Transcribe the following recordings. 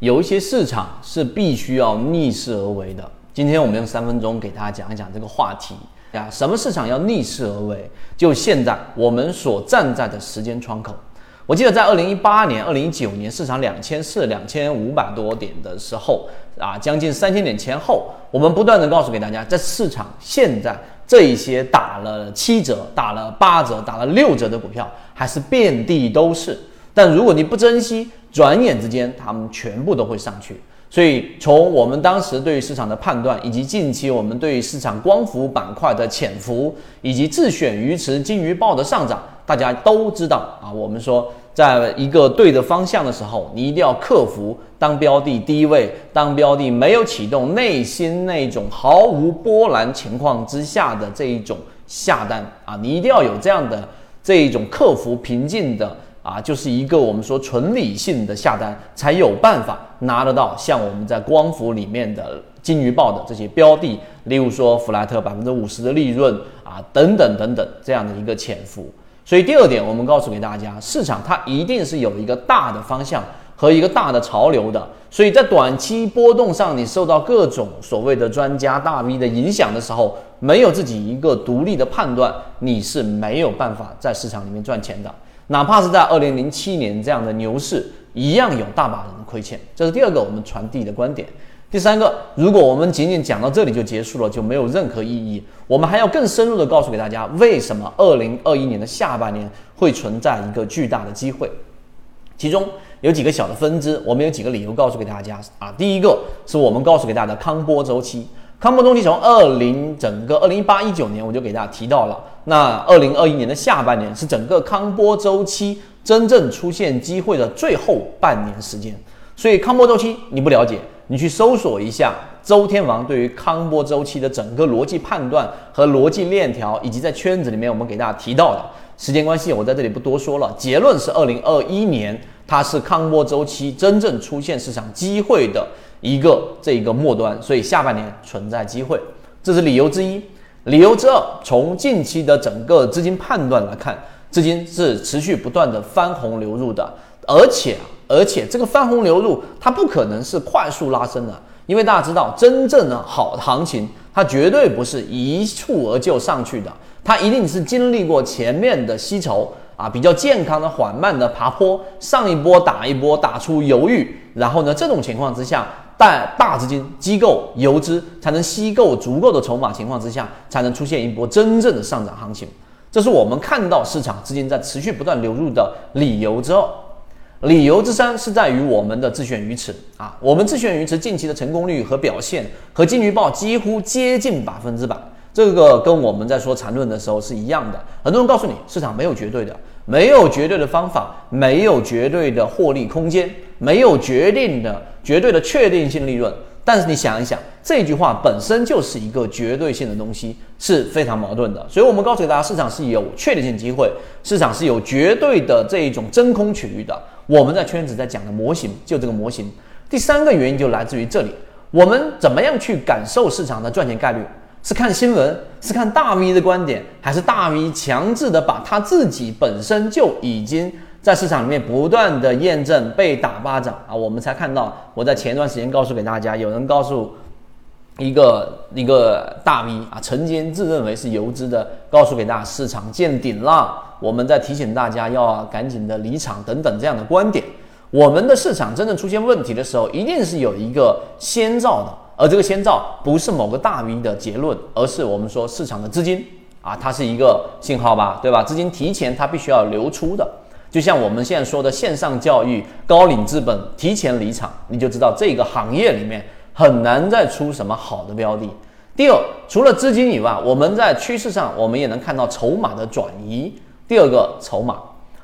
有一些市场是必须要逆势而为的。今天我们用三分钟给大家讲一讲这个话题呀。什么市场要逆势而为？就现在我们所站在的时间窗口。我记得在二零一八年、二零一九年市场两千四、两千五百多点的时候啊，将近三千点前后，我们不断的告诉给大家，在市场现在这一些打了七折、打了八折、打了六折的股票，还是遍地都是。但如果你不珍惜，转眼之间他们全部都会上去。所以从我们当时对于市场的判断，以及近期我们对于市场光伏板块的潜伏，以及自选鱼池金鱼报的上涨，大家都知道啊。我们说，在一个对的方向的时候，你一定要克服当标的低位、当标的没有启动、内心那种毫无波澜情况之下的这一种下单啊，你一定要有这样的这一种克服平静的。啊，就是一个我们说纯理性的下单，才有办法拿得到像我们在光伏里面的金鱼报的这些标的，例如说弗莱特百分之五十的利润啊，等等等等这样的一个潜伏。所以第二点，我们告诉给大家，市场它一定是有一个大的方向和一个大的潮流的。所以在短期波动上，你受到各种所谓的专家大 V 的影响的时候，没有自己一个独立的判断，你是没有办法在市场里面赚钱的。哪怕是在二零零七年这样的牛市，一样有大把人亏钱。这是第二个我们传递的观点。第三个，如果我们仅仅讲到这里就结束了，就没有任何意义。我们还要更深入的告诉给大家，为什么二零二一年的下半年会存在一个巨大的机会。其中有几个小的分支，我们有几个理由告诉给大家啊。第一个是我们告诉给大家的康波周期。康波周期从二零整个二零一八一九年，我就给大家提到了。那二零二一年的下半年是整个康波周期真正出现机会的最后半年时间。所以康波周期你不了解，你去搜索一下周天王对于康波周期的整个逻辑判断和逻辑链条，以及在圈子里面我们给大家提到的。时间关系，我在这里不多说了。结论是二零二一年它是康波周期真正出现市场机会的。一个这一个末端，所以下半年存在机会，这是理由之一。理由之二，从近期的整个资金判断来看，资金是持续不断的翻红流入的，而且而且这个翻红流入它不可能是快速拉升的，因为大家知道，真正的好的行情，它绝对不是一蹴而就上去的，它一定是经历过前面的吸筹。啊，比较健康的、缓慢的爬坡，上一波打一波，打出犹豫，然后呢，这种情况之下，带大资金机构游资才能吸够足够的筹码情况之下，才能出现一波真正的上涨行情。这是我们看到市场资金在持续不断流入的理由之二。理由之三是在于我们的自选鱼池啊，我们自选鱼池近期的成功率和表现和金鱼报几乎接近百分之百。这个跟我们在说缠论的时候是一样的。很多人告诉你，市场没有绝对的，没有绝对的方法，没有绝对的获利空间，没有决定的绝对的确定性利润。但是你想一想，这句话本身就是一个绝对性的东西，是非常矛盾的。所以我们告诉大家，市场是有确定性机会，市场是有绝对的这一种真空区域的。我们在圈子在讲的模型，就这个模型。第三个原因就来自于这里，我们怎么样去感受市场的赚钱概率？是看新闻，是看大 V 的观点，还是大 V 强制的把他自己本身就已经在市场里面不断的验证被打巴掌啊？我们才看到，我在前段时间告诉给大家，有人告诉一个一个大 V 啊，曾经自认为是游资的，告诉给大家市场见顶了，我们在提醒大家要赶紧的离场等等这样的观点。我们的市场真正出现问题的时候，一定是有一个先兆的。而这个先兆不是某个大 V 的结论，而是我们说市场的资金啊，它是一个信号吧，对吧？资金提前它必须要流出的，就像我们现在说的线上教育，高瓴资本提前离场，你就知道这个行业里面很难再出什么好的标的。第二，除了资金以外，我们在趋势上我们也能看到筹码的转移。第二个筹码，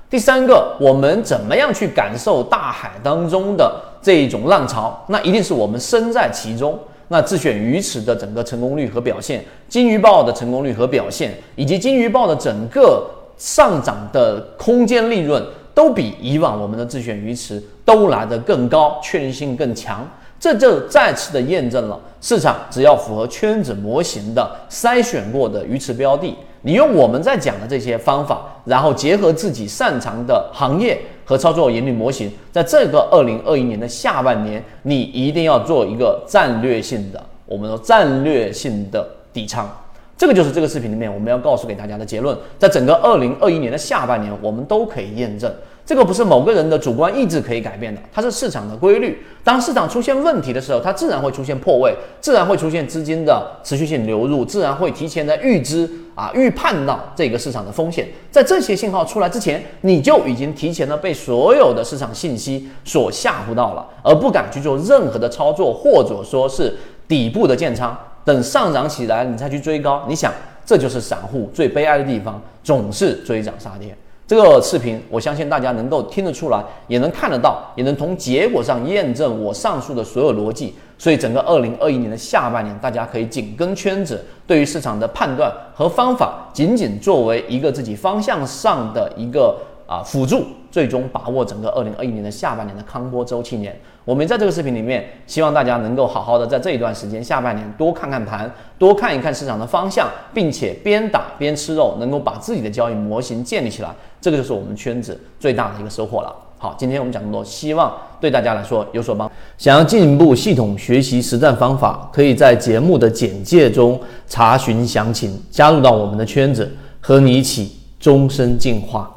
第三个，我们怎么样去感受大海当中的？这一种浪潮，那一定是我们身在其中。那自选鱼池的整个成功率和表现，金鱼报的成功率和表现，以及金鱼报的整个上涨的空间利润，都比以往我们的自选鱼池都来得更高，确定性更强。这就再次的验证了，市场只要符合圈子模型的筛选过的鱼池标的，你用我们在讲的这些方法，然后结合自己擅长的行业。和操作盈利模型，在这个二零二一年的下半年，你一定要做一个战略性的，我们说战略性的底仓。这个就是这个视频里面我们要告诉给大家的结论，在整个二零二一年的下半年，我们都可以验证，这个不是某个人的主观意志可以改变的，它是市场的规律。当市场出现问题的时候，它自然会出现破位，自然会出现资金的持续性流入，自然会提前的预知啊预判到这个市场的风险，在这些信号出来之前，你就已经提前的被所有的市场信息所吓唬到了，而不敢去做任何的操作，或者说是底部的建仓。等上涨起来，你再去追高，你想，这就是散户最悲哀的地方，总是追涨杀跌。这个视频，我相信大家能够听得出来，也能看得到，也能从结果上验证我上述的所有逻辑。所以，整个二零二一年的下半年，大家可以紧跟圈子，对于市场的判断和方法，仅仅作为一个自己方向上的一个。啊，辅助最终把握整个二零二一年的下半年的康波周期年。我们在这个视频里面，希望大家能够好好的在这一段时间下半年多看看盘，多看一看市场的方向，并且边打边吃肉，能够把自己的交易模型建立起来。这个就是我们圈子最大的一个收获了。好，今天我们讲这么多，希望对大家来说有所帮。想要进一步系统学习实战方法，可以在节目的简介中查询详情，加入到我们的圈子，和你一起终身进化。